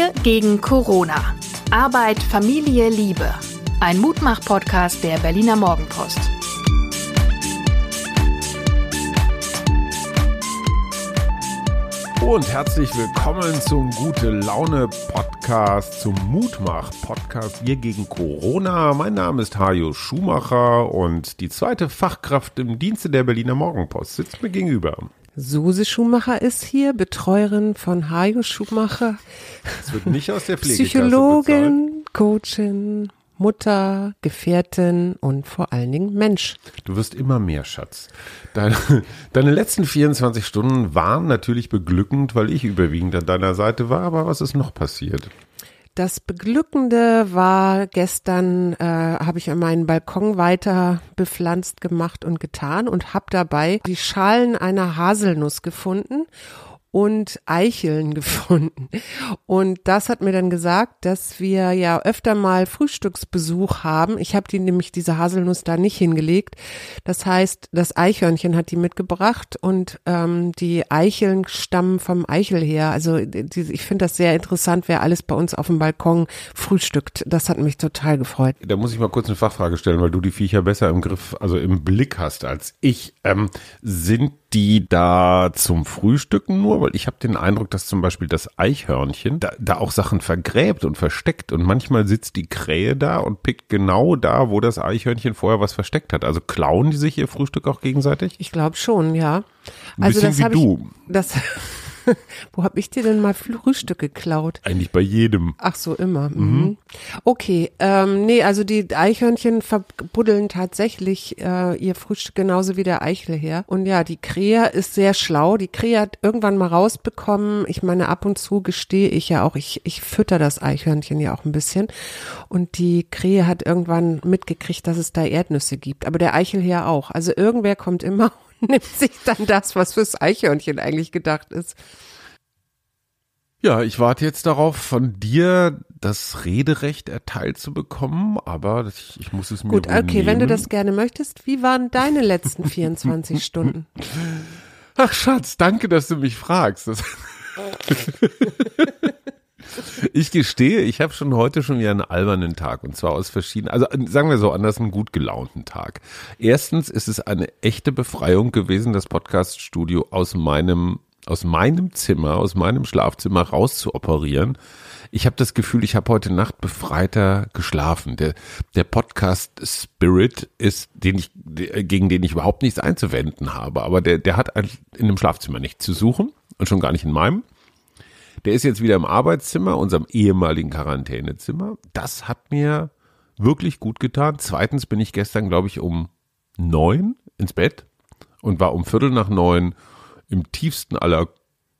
Wir gegen Corona. Arbeit, Familie, Liebe. Ein Mutmach-Podcast der Berliner Morgenpost. Und herzlich willkommen zum Gute Laune Podcast, zum Mutmach Podcast Wir gegen Corona. Mein Name ist Hajo Schumacher und die zweite Fachkraft im Dienste der Berliner Morgenpost sitzt mir gegenüber. Suse Schumacher ist hier, Betreuerin von Hajo Schumacher. Es wird nicht aus der Pflegekasse Psychologin, Coachin, Mutter, Gefährtin und vor allen Dingen Mensch. Du wirst immer mehr, Schatz. Deine, deine letzten 24 Stunden waren natürlich beglückend, weil ich überwiegend an deiner Seite war, aber was ist noch passiert? Das Beglückende war gestern, äh, habe ich an meinen Balkon weiter bepflanzt gemacht und getan und habe dabei die Schalen einer Haselnuss gefunden und Eicheln gefunden. Und das hat mir dann gesagt, dass wir ja öfter mal Frühstücksbesuch haben. Ich habe die nämlich diese Haselnuss da nicht hingelegt. Das heißt, das Eichhörnchen hat die mitgebracht und ähm, die Eicheln stammen vom Eichel her. Also die, ich finde das sehr interessant, wer alles bei uns auf dem Balkon frühstückt. Das hat mich total gefreut. Da muss ich mal kurz eine Fachfrage stellen, weil du die Viecher besser im Griff, also im Blick hast als ich. Ähm, sind die da zum Frühstücken nur? Weil ich habe den Eindruck, dass zum Beispiel das Eichhörnchen da, da auch Sachen vergräbt und versteckt und manchmal sitzt die Krähe da und pickt genau da, wo das Eichhörnchen vorher was versteckt hat. Also klauen die sich ihr Frühstück auch gegenseitig? Ich glaube schon, ja. Ein also bisschen das wie du. ich das Wo habe ich dir denn mal Frühstück geklaut? Eigentlich bei jedem. Ach so, immer. Mhm. Okay, ähm, nee, also die Eichhörnchen verbuddeln tatsächlich äh, ihr Frühstück genauso wie der Eichel her. Und ja, die Krähe ist sehr schlau. Die Krähe hat irgendwann mal rausbekommen, ich meine, ab und zu gestehe ich ja auch, ich, ich fütter das Eichhörnchen ja auch ein bisschen. Und die Krähe hat irgendwann mitgekriegt, dass es da Erdnüsse gibt. Aber der Eichelherr auch. Also irgendwer kommt immer nimmt sich dann das, was fürs Eichhörnchen eigentlich gedacht ist. Ja, ich warte jetzt darauf, von dir das Rederecht erteilt zu bekommen, aber ich, ich muss es mir Gut, wohl okay, wenn du das gerne möchtest, wie waren deine letzten 24 Stunden? Ach Schatz, danke, dass du mich fragst. Ich gestehe, ich habe schon heute schon wieder einen albernen Tag und zwar aus verschiedenen, also sagen wir so anders, einen gut gelaunten Tag. Erstens ist es eine echte Befreiung gewesen, das Podcaststudio aus meinem aus meinem Zimmer, aus meinem Schlafzimmer raus zu operieren. Ich habe das Gefühl, ich habe heute Nacht befreiter geschlafen. Der, der Podcast Spirit ist, den ich, gegen den ich überhaupt nichts einzuwenden habe, aber der, der hat in dem Schlafzimmer nichts zu suchen und schon gar nicht in meinem. Der ist jetzt wieder im Arbeitszimmer, unserem ehemaligen Quarantänezimmer. Das hat mir wirklich gut getan. Zweitens bin ich gestern, glaube ich, um neun ins Bett und war um Viertel nach neun im tiefsten aller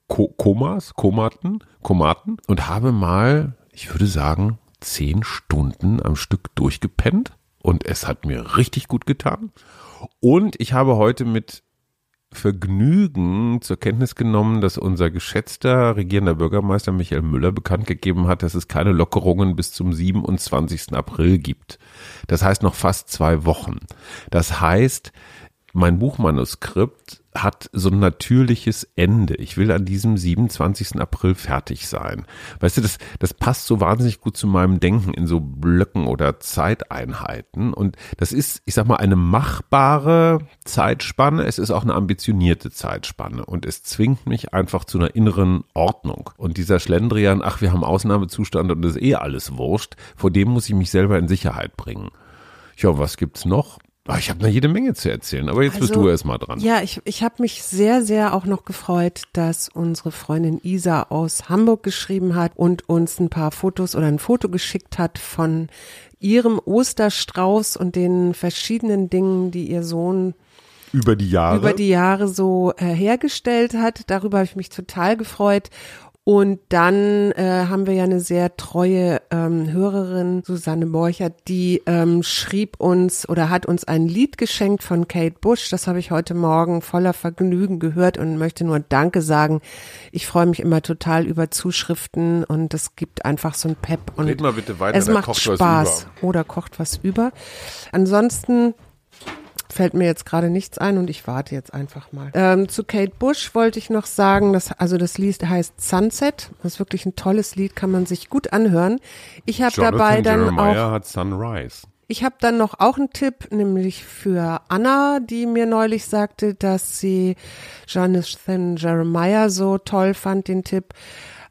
Ko Komas, Komaten, Komaten und habe mal, ich würde sagen, zehn Stunden am Stück durchgepennt und es hat mir richtig gut getan. Und ich habe heute mit Vergnügen zur Kenntnis genommen, dass unser geschätzter regierender Bürgermeister Michael Müller bekannt gegeben hat, dass es keine Lockerungen bis zum 27. April gibt. Das heißt noch fast zwei Wochen. Das heißt, mein Buchmanuskript hat so ein natürliches Ende. Ich will an diesem 27. April fertig sein. Weißt du, das, das passt so wahnsinnig gut zu meinem Denken in so Blöcken oder Zeiteinheiten. Und das ist, ich sag mal, eine machbare Zeitspanne. Es ist auch eine ambitionierte Zeitspanne. Und es zwingt mich einfach zu einer inneren Ordnung. Und dieser Schlendrian, ach, wir haben Ausnahmezustand und es ist eh alles wurscht, vor dem muss ich mich selber in Sicherheit bringen. Ja, was gibt's noch? Ah, Ich habe noch jede Menge zu erzählen, aber jetzt bist Also, du erst mal dran. Ja, ich, ich habe mich sehr, sehr auch noch gefreut, dass unsere Freundin Isa aus Hamburg geschrieben hat und uns ein paar Fotos oder ein Foto geschickt hat von ihrem Osterstrauß und den verschiedenen Dingen, die ihr Sohn Über die Jahre. über die Jahre so äh, hergestellt hat. Darüber habe ich mich total gefreut. Und dann äh, haben wir ja eine sehr treue ähm, Hörerin, Susanne Borchert, die ähm, schrieb uns oder hat uns ein Lied geschenkt von Kate Bush. Das habe ich heute Morgen voller Vergnügen gehört und möchte nur Danke sagen. Ich freue mich immer total über Zuschriften und es gibt einfach so ein Pep und Red mal bitte weiter, es macht Spaß oder kocht was über. Ansonsten fällt mir jetzt gerade nichts ein und ich warte jetzt einfach mal. Ähm, zu Kate Bush wollte ich noch sagen, dass, also das Lied heißt Sunset. Das ist wirklich ein tolles Lied, kann man sich gut anhören. Ich habe dabei dann Jeremiah auch hat Sunrise. ich habe dann noch auch einen Tipp, nämlich für Anna, die mir neulich sagte, dass sie Jonathan Jeremiah so toll fand, den Tipp.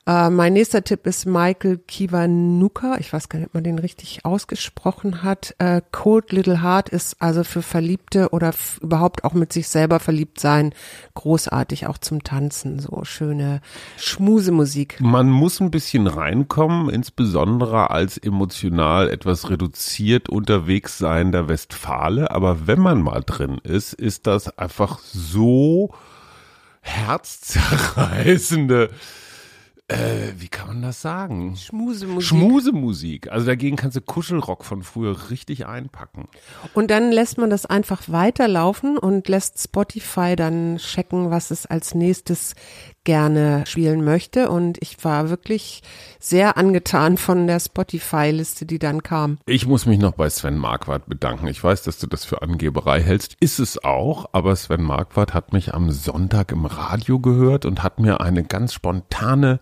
Äh, mein nächster Tipp ist Michael Kiwanuka. Ich weiß gar nicht, ob man den richtig ausgesprochen hat. Äh, Cold Little Heart ist also für Verliebte oder überhaupt auch mit sich selber verliebt sein großartig, auch zum Tanzen. So schöne Schmusemusik. Man muss ein bisschen reinkommen, insbesondere als emotional etwas reduziert unterwegs seiender Westfale. Aber wenn man mal drin ist, ist das einfach so herzzerreißende, äh, wie kann man das sagen? Schmusemusik. Schmusemusik. Also dagegen kannst du Kuschelrock von früher richtig einpacken. Und dann lässt man das einfach weiterlaufen und lässt Spotify dann checken, was es als nächstes gerne spielen möchte. Und ich war wirklich sehr angetan von der Spotify-Liste, die dann kam. Ich muss mich noch bei Sven Marquardt bedanken. Ich weiß, dass du das für Angeberei hältst. Ist es auch, aber Sven Marquardt hat mich am Sonntag im Radio gehört und hat mir eine ganz spontane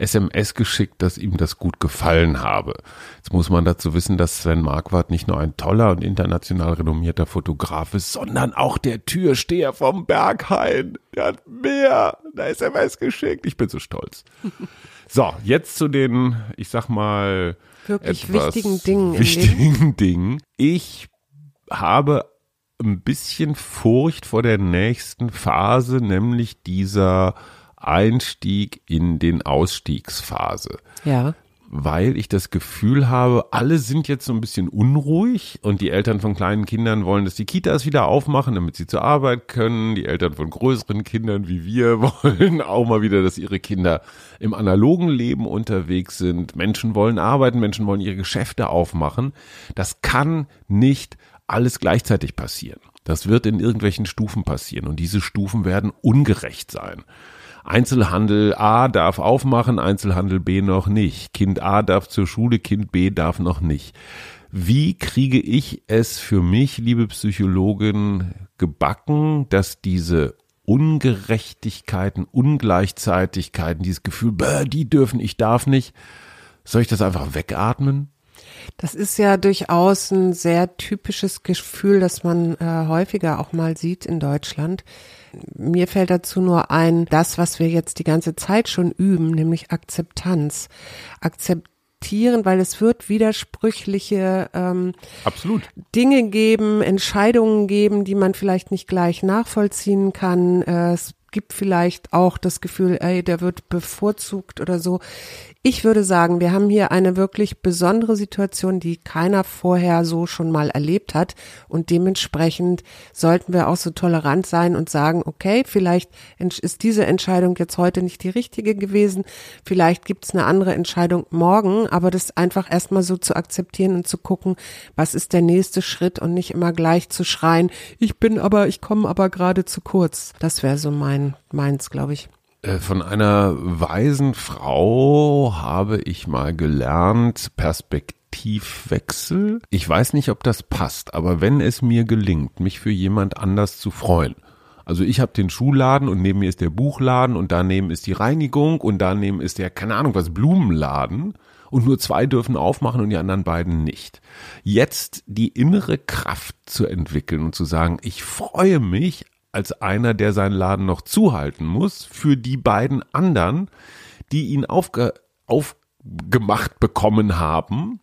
SMS geschickt, dass ihm das gut gefallen habe. Jetzt muss man dazu wissen, dass Sven Marquardt nicht nur ein toller und international renommierter Fotograf ist, sondern auch der Türsteher vom Berghain. Der hat mir eine SMS geschickt. Ich bin so stolz. So, jetzt zu den, ich sag mal, Wirklich etwas wichtigen Dingen wichtigen Dingen. Ich habe ein bisschen Furcht vor der nächsten Phase, nämlich dieser Einstieg in den Ausstiegsphase Ja. weil ich das Gefühl habe, alle sind jetzt so ein bisschen unruhig und die Eltern von kleinen Kindern wollen, dass die Kitas wieder aufmachen, damit sie zur Arbeit können. Die Eltern von größeren Kindern wie wir wollen auch mal wieder, dass ihre Kinder im analogen Leben unterwegs sind. Menschen wollen arbeiten, Menschen wollen ihre Geschäfte aufmachen. Das kann nicht alles gleichzeitig passieren. Das wird in irgendwelchen Stufen passieren und diese Stufen werden ungerecht sein. Einzelhandel A darf aufmachen, Einzelhandel B noch nicht. Kind A darf zur Schule, Kind B darf noch nicht. Wie kriege ich es für mich, liebe Psychologin, gebacken, dass diese Ungerechtigkeiten, Ungleichzeitigkeiten, dieses Gefühl, bäh, die dürfen, ich darf nicht, soll ich das einfach wegatmen? Das ist ja durchaus ein sehr typisches Gefühl, das man äh, häufiger auch mal sieht in Deutschland. Mir fällt dazu nur ein, das, was wir jetzt die ganze Zeit schon üben, nämlich Akzeptanz. Akzeptieren, weil es wird widersprüchliche ähm, Absolut. Dinge geben, Entscheidungen geben, die man vielleicht nicht gleich nachvollziehen kann. Äh, Es gibt vielleicht auch das Gefühl, ey, der wird bevorzugt oder so. Ich würde sagen, wir haben hier eine wirklich besondere Situation, die keiner vorher so schon mal erlebt hat. Und dementsprechend sollten wir auch so tolerant sein und sagen, okay, vielleicht ist diese Entscheidung jetzt heute nicht die richtige gewesen. Vielleicht gibt es eine andere Entscheidung morgen, aber das einfach erstmal so zu akzeptieren und zu gucken, was ist der nächste Schritt und nicht immer gleich zu schreien, ich bin aber, ich komme aber gerade zu kurz. Das wäre so mein, meins, glaube ich. Äh, Von einer weisen Frau habe ich mal gelernt, Perspektivwechsel. Ich weiß nicht, ob das passt, aber wenn es mir gelingt, mich für jemand anders zu freuen, also ich habe den Schuhladen und neben mir ist der Buchladen und daneben ist die Reinigung und daneben ist der, keine Ahnung was, Blumenladen und nur zwei dürfen aufmachen und die anderen beiden nicht. Jetzt die innere Kraft zu entwickeln und zu sagen, ich freue mich als einer, der seinen Laden noch zuhalten muss, für die beiden anderen, die ihn aufge, aufgemacht bekommen haben,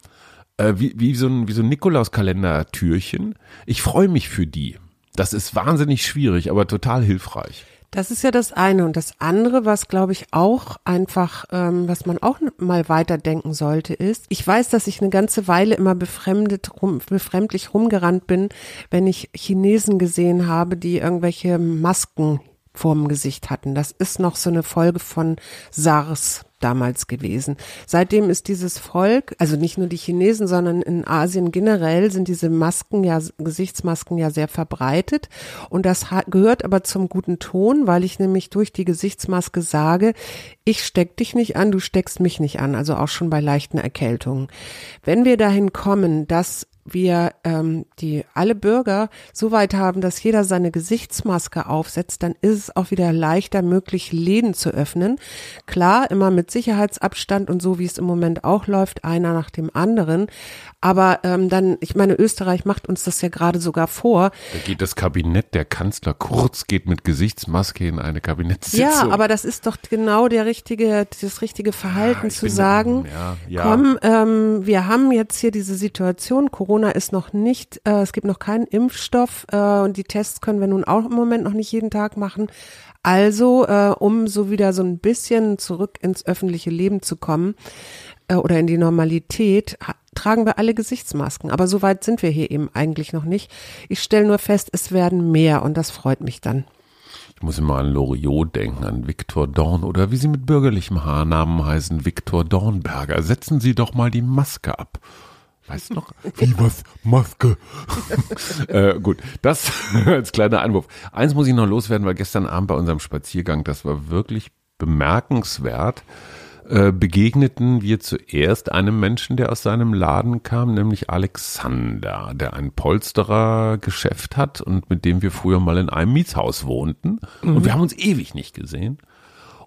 äh, wie, wie so ein, wie so ein Nikolauskalender-Türchen. Ich freue mich für die. Das ist wahnsinnig schwierig, aber total hilfreich. Das ist ja das eine. Und das andere, was glaube ich auch einfach, ähm, was man auch mal weiterdenken sollte, ist, ich weiß, dass ich eine ganze Weile immer befremdet, rum, befremdlich rumgerannt bin, wenn ich Chinesen gesehen habe, die irgendwelche Masken vorm Gesicht hatten. Das ist noch so eine Folge von SARS damals gewesen. Seitdem ist dieses Volk, also nicht nur die Chinesen, sondern in Asien generell sind diese Masken ja, Gesichtsmasken ja sehr verbreitet. Und das gehört aber zum guten Ton, weil ich nämlich durch die Gesichtsmaske sage, ich steck dich nicht an, du steckst mich nicht an, also auch schon bei leichten Erkältungen. Wenn wir dahin kommen, dass wir ähm, die alle Bürger so weit haben, dass jeder seine Gesichtsmaske aufsetzt, dann ist es auch wieder leichter möglich, Läden zu öffnen. Klar, immer mit Sicherheitsabstand und so, wie es im Moment auch läuft, einer nach dem anderen. Aber ähm, dann, ich meine, Österreich macht uns das ja gerade sogar vor. Da geht das Kabinett, der Kanzler Kurz geht mit Gesichtsmaske in eine Kabinettssitzung. Ja, aber das ist doch genau der richtige, das richtige Verhalten ich zu sagen, ja, ja. komm, ähm, wir haben jetzt hier diese Situation, Corona ist noch nicht, äh, es gibt noch keinen Impfstoff äh, und die Tests können wir nun auch im Moment noch nicht jeden Tag machen. Also, äh, um so wieder so ein bisschen zurück ins öffentliche Leben zu kommen äh, oder in die Normalität, tragen wir alle Gesichtsmasken. Aber so weit sind wir hier eben eigentlich noch nicht. Ich stelle nur fest, es werden mehr und das freut mich dann. Ich muss immer an Loriot denken, an Viktor Dorn oder wie Sie mit bürgerlichem Haarnamen heißen, Viktor Dornberger. Setzen Sie doch mal die Maske ab. Weißt du noch? Wie was? Maske. äh, gut, das als kleiner Einwurf. Eins muss ich noch loswerden, weil gestern Abend bei unserem Spaziergang, das war wirklich bemerkenswert, äh, begegneten wir zuerst einem Menschen, der aus seinem Laden kam, nämlich Alexander, der ein Polsterer Geschäft hat und mit dem wir früher mal in einem Mietshaus wohnten. Und wir haben uns ewig nicht gesehen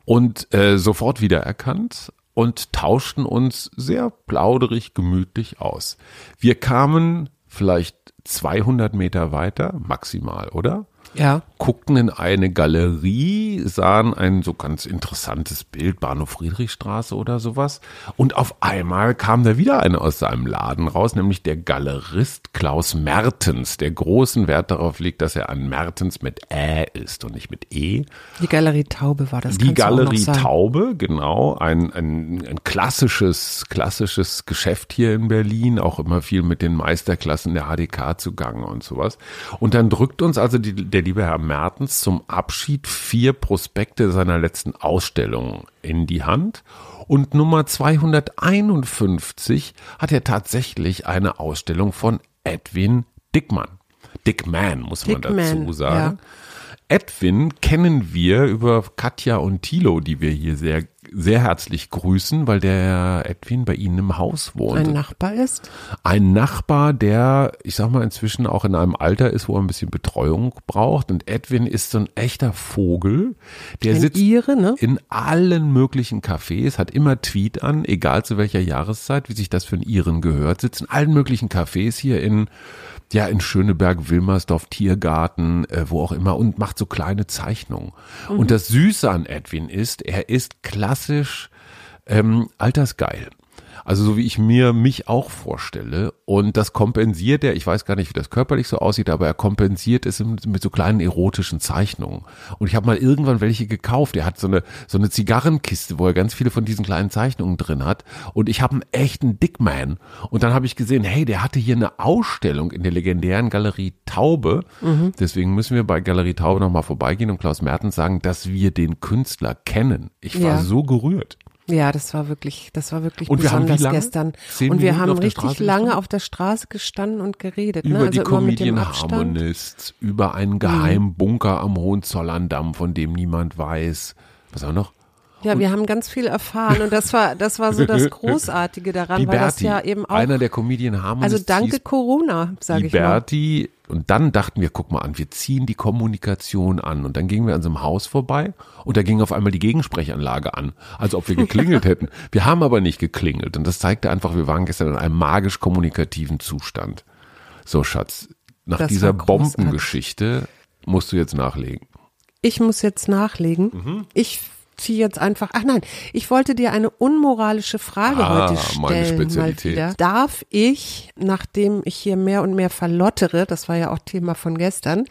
und äh, sofort wiedererkannt und tauschten uns sehr plauderig, gemütlich aus. Wir kamen vielleicht 200 Meter weiter, maximal, oder? Ja. guckten in eine Galerie, sahen ein so ganz interessantes Bild, Bahnhof Friedrichstraße oder sowas. Und auf einmal kam da wieder einer aus seinem Laden raus, nämlich der Galerist Klaus Mertens, der großen Wert darauf legt, dass er ein Mertens mit Ä ist und nicht mit E. Die Galerie Taube war das. Die Galerie. Taube, genau, ein, ein, ein klassisches, klassisches Geschäft hier in Berlin, auch immer viel mit den Meisterklassen der HDK zugange und sowas. Und dann drückt uns also die, der liebe Herr Mertens zum Abschied vier Prospekte seiner letzten Ausstellung in die Hand. Und Nummer 251 hat er tatsächlich eine Ausstellung von Edwin Dickmann. Dickman, muss man Dickman, dazu sagen. Edwin kennen wir über Katja und Thilo, die wir hier sehr, sehr herzlich grüßen, weil der Edwin bei ihnen im Haus wohnt. Ein Nachbar ist. Ein Nachbar, der, ich sag mal, inzwischen auch in einem Alter ist, wo er ein bisschen Betreuung braucht. Und Edwin ist so ein echter Vogel. Der Ein sitzt Ire, ne? in allen möglichen Cafés, hat immer Tweet an, egal zu welcher Jahreszeit, wie sich das für einen Iren gehört, sitzt in allen möglichen Cafés hier in, ja, in Schöneberg, Wilmersdorf, Tiergarten, äh, wo auch immer und macht so kleine Zeichnungen. Und das Süße an Edwin ist, er ist klassisch ähm, altersgeil. Also so wie ich mir mich auch vorstelle. Und das kompensiert er, ich weiß gar nicht, wie das körperlich so aussieht, aber er kompensiert es mit, so kleinen erotischen Zeichnungen. Und ich habe mal irgendwann welche gekauft. Er hat so eine, so eine Zigarrenkiste, wo er ganz viele von diesen kleinen Zeichnungen drin hat. Und ich habe einen echten Dickman. Und dann habe ich gesehen, hey, der hatte hier eine Ausstellung in der legendären Galerie Taube. Deswegen müssen wir bei Galerie Taube nochmal vorbeigehen und Klaus Mertens sagen, dass wir den Künstler kennen. Ich war Ja. so gerührt. Ja, das war wirklich, das war wirklich Und wir haben wie besonders gestern. Zehn und wir Minuten haben richtig lange gestanden? auf der Straße gestanden und geredet. über ne? also die Comedian. Harmonists, über einen geheimen Bunker am Hohenzollern-Damm, von dem niemand weiß. Was auch noch? Ja, wir haben ganz viel erfahren und das war, das war so das Großartige daran, Die weil das ja eben auch, einer der Comedian Harmonists. also danke hieß Corona, sage ich mal. Berti, und dann dachten wir, guck mal an, wir ziehen die Kommunikation an. Und dann gingen wir an so einem Haus vorbei und da ging auf einmal die Gegensprechanlage an, als ob wir geklingelt hätten. Wir haben aber nicht geklingelt. Und das zeigte einfach, wir waren gestern in einem magisch kommunikativen Zustand. So, Schatz, nach Das dieser. Bombengeschichte musst du jetzt nachlegen. Ich muss jetzt nachlegen. Mhm. Ich ziehe jetzt einfach. Ach nein, ich wollte dir eine unmoralische Frage Ah, heute meine stellen. Mal Spezialität. wieder. Darf ich, nachdem ich hier mehr und mehr verlottere, das war ja auch Thema von gestern,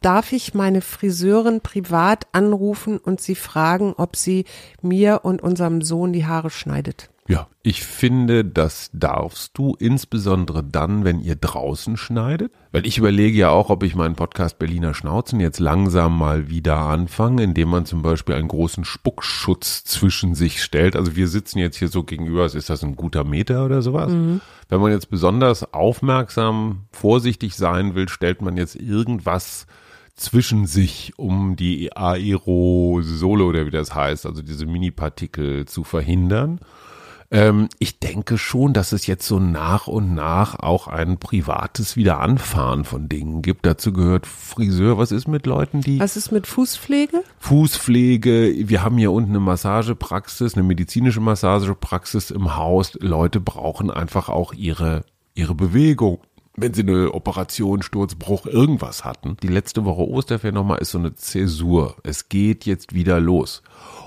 darf ich meine Friseurin privat anrufen und sie fragen, ob sie mir und unserem Sohn die Haare schneidet? Ja, ich finde, das darfst du, insbesondere dann, wenn ihr draußen schneidet. Weil ich überlege ja auch, ob ich meinen Podcast Berliner Schnauzen jetzt langsam mal wieder anfange, indem man zum Beispiel einen großen Spuckschutz zwischen sich stellt. Also wir sitzen jetzt hier so gegenüber, ist das ein guter Meter oder sowas? Wenn man jetzt besonders aufmerksam, vorsichtig sein will, stellt man jetzt irgendwas zwischen sich, um die Aerosole oder wie das heißt, also diese Mini-Partikel zu verhindern. Ähm, ich denke schon, dass es jetzt so nach und nach auch ein privates Wiederanfahren von Dingen gibt. Dazu gehört Friseur. Was ist mit Leuten, die. Was ist mit Fußpflege? Fußpflege. Wir haben hier unten eine Massagepraxis, eine medizinische Massagepraxis im Haus. Leute brauchen einfach auch ihre, ihre Bewegung wenn sie eine Operation, Sturzbruch, irgendwas hatten. Die letzte Woche Osterferien nochmal ist so eine Zäsur. Es geht jetzt wieder los.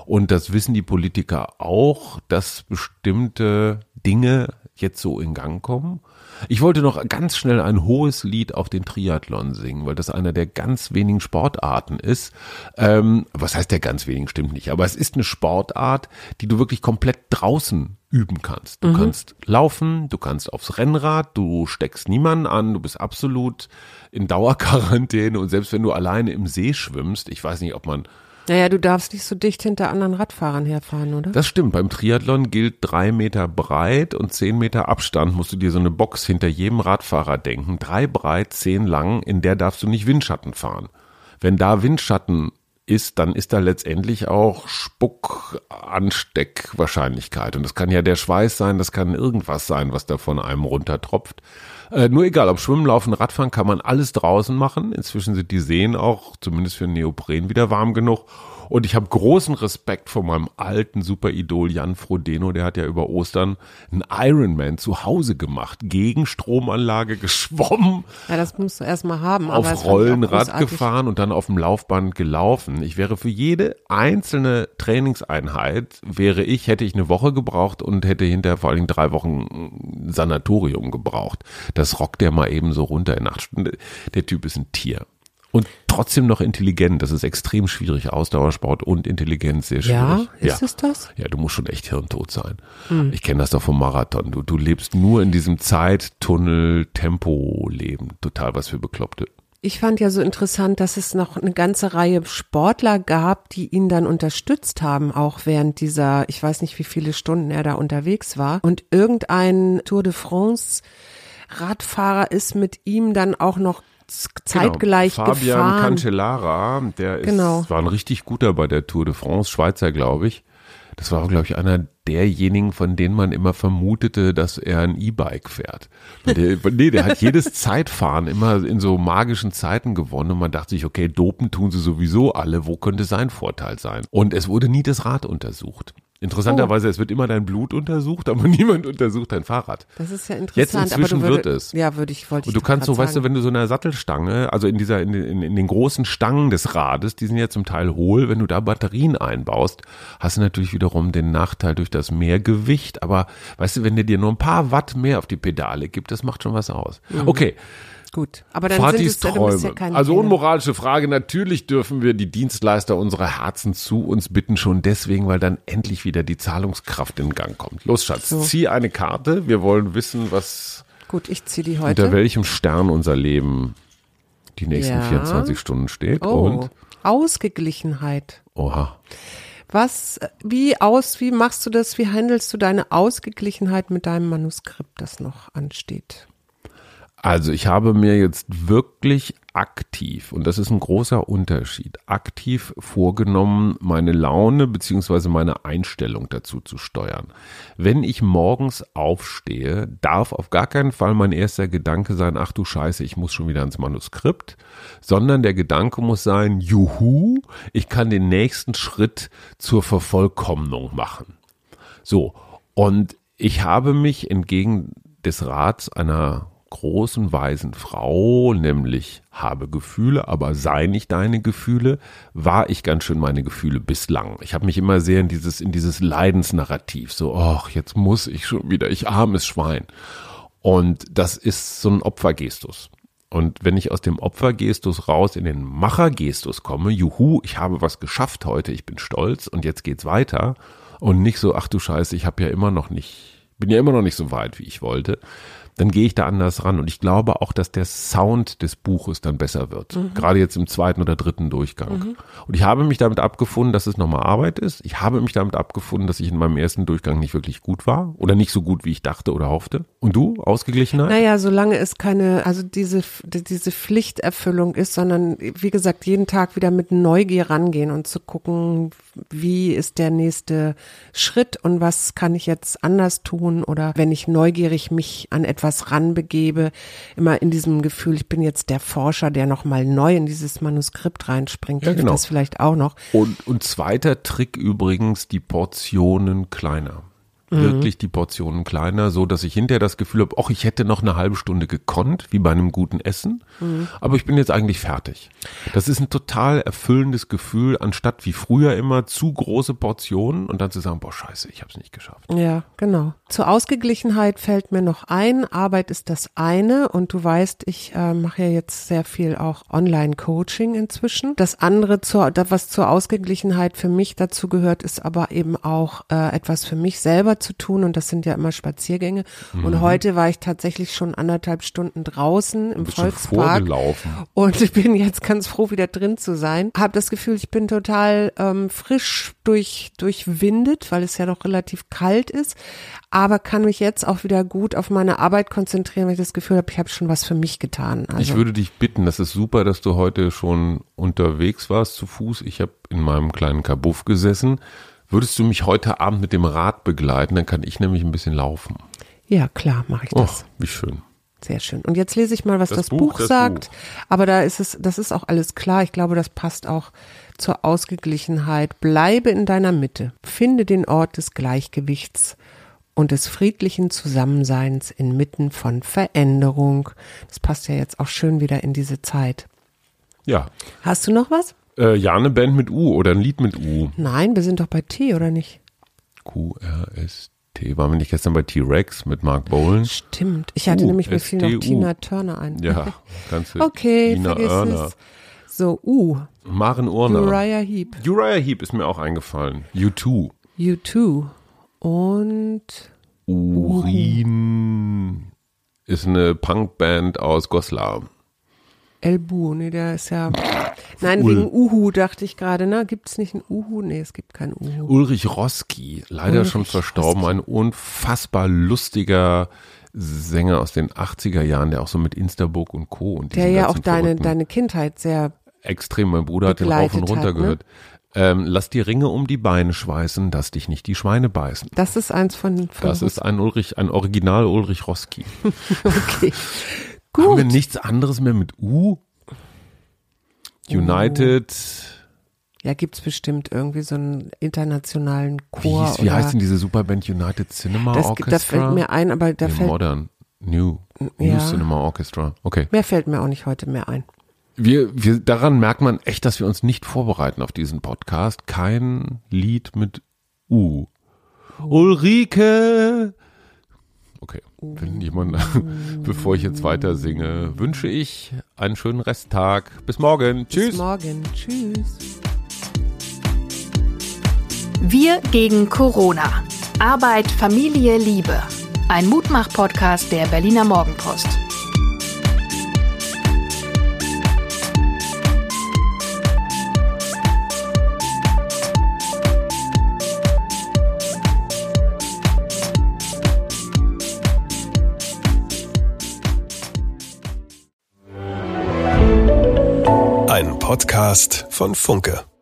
Und das wissen die Politiker auch, dass bestimmte Dinge jetzt so in Gang kommen. Ich wollte noch ganz schnell ein hohes Lied auf den Triathlon singen, weil das einer der ganz wenigen Sportarten ist. Ähm, was heißt der ganz wenigen, stimmt nicht. Aber es ist eine Sportart, die du wirklich komplett draußen üben kannst. Du mhm. kannst laufen, du kannst aufs Rennrad, du steckst niemanden an, du bist absolut in Dauerquarantäne und selbst wenn du alleine im See schwimmst, ich weiß nicht, ob man naja, du darfst nicht so dicht hinter anderen Radfahrern herfahren, oder? Das stimmt. Beim Triathlon gilt drei Meter breit und zehn Meter Abstand. Musst du dir so eine Box hinter jedem Radfahrer denken. Drei breit, zehn lang. In der darfst du nicht Windschatten fahren. Wenn da Windschatten ist, dann ist da letztendlich auch Spuckansteckwahrscheinlichkeit. Und das kann ja der Schweiß sein, das kann irgendwas sein, was da von einem runtertropft. Äh, nur egal, ob Schwimmen, Laufen, Radfahren, kann man alles draußen machen. Inzwischen sind die Seen auch, zumindest für Neopren, wieder warm genug. Und ich habe großen Respekt vor meinem alten Superidol Jan Frodeno, der hat ja über Ostern einen Ironman zu Hause gemacht, gegen Stromanlage geschwommen. Ja, das musst du erstmal haben. Auf Rollenrad gefahren und dann auf dem Laufband gelaufen. Ich wäre für jede einzelne Trainingseinheit, wäre ich, hätte ich eine Woche gebraucht und hätte hinterher vor allem drei Wochen Sanatorium gebraucht. Das rockt der mal eben so runter in acht Stunden. Der Typ ist ein Tier und trotzdem noch intelligent. Das ist extrem schwierig. Ausdauersport und Intelligenz sehr schwierig. Ja, ist ja. es das? Ja, du musst schon echt hirntot sein. Hm. Ich kenne das doch vom Marathon. Du, du lebst nur in diesem Zeittunnel-Tempo-Leben. Total was für Bekloppte. Ich fand ja so interessant, dass es noch eine ganze Reihe Sportler gab, die ihn dann unterstützt haben, auch während dieser, ich weiß nicht, wie viele Stunden er da unterwegs war. Und irgendein Tour de France Radfahrer ist mit ihm dann auch noch zeitgleich genau. Fabian gefahren. Cancellara, der ist, genau. war ein richtig guter bei der Tour de France, Schweizer, glaube ich. Das war, glaube ich, einer derjenigen, von denen man immer vermutete, dass er ein E-Bike fährt. Der, nee, der hat jedes Zeitfahren immer in so magischen Zeiten gewonnen und man dachte sich, okay, dopen tun sie sowieso alle, wo könnte sein Vorteil sein? Und es wurde nie das Rad untersucht. Interessanterweise, oh. es wird immer dein Blut untersucht, aber niemand untersucht dein Fahrrad. Das ist ja interessant. Jetzt inzwischen würde, wird es. Ja, würde ich, wollte ich Und du kannst so, sagen. weißt du, wenn du so eine Sattelstange, also in dieser, in, in, in den großen Stangen des Rades, die sind ja zum Teil hohl, wenn du da Batterien einbaust, hast du natürlich wiederum den Nachteil durch das Mehrgewicht, aber weißt du, wenn der dir nur ein paar Watt mehr auf die Pedale gibt, das macht schon was aus. Mhm. Okay. Gut, aber dann Fatis sind es, Träume. Ja keine also unmoralische Frage. Natürlich dürfen wir die Dienstleister unserer Herzen zu uns bitten, schon deswegen, weil dann endlich wieder die Zahlungskraft in Gang kommt. Los, Schatz, so. zieh eine Karte. Wir wollen wissen, was. Gut, ich ziehe die heute. Unter welchem Stern unser Leben die nächsten ja. 24 Stunden steht. Oh, und Ausgeglichenheit. Oha. Was, wie aus, wie machst du das? Wie handelst du deine Ausgeglichenheit mit deinem Manuskript, das noch ansteht? Also ich habe mir jetzt wirklich aktiv, und das ist ein großer Unterschied, aktiv vorgenommen, meine Laune beziehungsweise meine Einstellung dazu zu steuern. Wenn ich morgens aufstehe, darf auf gar keinen Fall mein erster Gedanke sein, ach du Scheiße, ich muss schon wieder ans Manuskript, sondern der Gedanke muss sein, juhu, ich kann den nächsten Schritt zur Vervollkommnung machen. So, und ich habe mich entgegen des Rats einer großen weisen Frau, nämlich habe Gefühle, aber sei nicht deine Gefühle, war ich ganz schön meine Gefühle bislang. Ich habe mich immer sehr in dieses in dieses Leidensnarrativ, so ach, jetzt muss ich schon wieder, ich armes Schwein. Und das ist so ein Opfergestus. Und wenn ich aus dem Opfergestus raus in den Machergestus komme, juhu, ich habe was geschafft heute, ich bin stolz und jetzt geht's weiter und nicht so, ach du Scheiße, ich habe ja immer noch nicht, bin ja immer noch nicht so weit, wie ich wollte, dann gehe ich da anders ran. Und ich glaube auch, dass der Sound des Buches dann besser wird. Mhm. Gerade jetzt im zweiten oder dritten Durchgang. Und ich habe mich damit abgefunden, dass es nochmal Arbeit ist. Ich habe mich damit abgefunden, dass ich in meinem ersten Durchgang nicht wirklich gut war oder nicht so gut, wie ich dachte oder hoffte. Und du, Ausgeglichenheit? Naja, solange es keine, also diese, diese Pflichterfüllung ist, sondern wie gesagt, jeden Tag wieder mit Neugier rangehen und zu gucken, wie ist der nächste Schritt und was kann ich jetzt anders tun oder wenn ich neugierig mich an etwas ranbegebe, immer in diesem Gefühl, ich bin jetzt der Forscher, der nochmal neu in dieses Manuskript reinspringt, Ja, genau. das vielleicht auch noch. Und, und zweiter Trick übrigens, die Portionen kleiner. Wirklich die Portionen kleiner, so dass ich hinterher das Gefühl habe, ach, ich hätte noch eine halbe Stunde gekonnt, wie bei einem guten Essen, aber ich bin jetzt eigentlich fertig. Das ist ein total erfüllendes Gefühl, anstatt wie früher immer zu große Portionen und dann zu sagen, boah, scheiße, ich habe es nicht geschafft. Ja, genau. Zur Ausgeglichenheit fällt mir noch ein, Arbeit ist das eine und du weißt, ich äh, mache ja jetzt sehr viel auch Online-Coaching inzwischen. Das andere, zur, was zur Ausgeglichenheit für mich dazu gehört, ist aber eben auch äh, etwas für mich selber zu tun und das sind ja immer Spaziergänge. Und heute war ich tatsächlich schon anderthalb Stunden draußen im Mhm. Volkspark und ich bin jetzt ganz froh, wieder drin zu sein. Hab das Gefühl, ich bin total ähm, frisch durch durchwindet, weil es ja noch relativ kalt ist, aber kann mich jetzt auch wieder gut auf meine Arbeit konzentrieren, weil ich das Gefühl habe, ich habe schon was für mich getan. Also, Ich würde dich bitten, das ist super, dass du heute schon unterwegs warst zu Fuß. Ich habe in meinem kleinen Kabuff gesessen. Würdest du mich heute Abend mit dem Rad begleiten? Dann kann ich nämlich ein bisschen laufen. ja, klar, mache ich Oh, das. wie schön. Sehr schön. Und jetzt lese ich mal, was Das das, Buch, Buch, das sagt. Buch. Aber da ist es, das ist auch alles klar. Ich glaube, das passt auch zur Ausgeglichenheit. Bleibe in deiner Mitte. Finde den Ort des Gleichgewichts und des friedlichen Zusammenseins inmitten von Veränderung. Das passt ja jetzt auch schön wieder in diese Zeit. Ja. Hast du noch was? Äh, ja, eine Band mit U oder ein Lied mit U. Nein, wir sind doch bei T, oder nicht? Q-R-S-T. Waren wir nicht gestern bei T-Rex mit Mark Bolan? Stimmt. Ich hatte U, nämlich, mir fiel noch. Tina Turner ein. Ja, ganze Okay, Ina vergiss Örner. es. So, U. Maren Urner. Uriah Heep. Uriah Heep ist mir auch eingefallen. U2. U2 und Urin ist eine Punkband aus Goslar. Elbu, nee, der ist ja. Nein, Ul. wegen Uhu dachte ich gerade, ne? Gibt es nicht ein Uhu? Nee, es gibt kein Uhu. Ulrich Roski, leider Ulrich schon verstorben, ein unfassbar lustiger Sänger aus den 80er Jahren, der auch so mit Instaburg und Co. und Der ja auch deine, verrückten- deine Kindheit sehr. extrem. Mein Bruder hat den rauf und runter hat, ne? gehört. Ähm, lass die Ringe um die Beine schweißen, dass dich nicht die Schweine beißen. Das ist eins von. von Das ist ein Ulrich, ein Original Ulrich Roski. okay. Haben wir Gut. nichts anderes mehr mit U? United. Ja, gibt's bestimmt irgendwie so einen internationalen Wie, Chor. hieß, wie heißt denn diese Superband United Cinema das, Orchestra? da fällt mir ein, aber da nee, fällt. Modern. New. New Ja. Cinema Orchestra. Okay. Mehr fällt mir auch nicht heute mehr ein. Wir, wir, daran merkt man echt, dass wir uns nicht vorbereiten auf diesen Podcast. Kein Lied mit U. Ulrike. Okay, wenn jemand, bevor ich jetzt weiter singe, wünsche ich einen schönen Resttag. Bis morgen. Tschüss. Bis morgen. Tschüss. Wir gegen Corona. Arbeit, Familie, Liebe. Ein Mutmach-Podcast der Berliner Morgenpost. Podcast von Funke.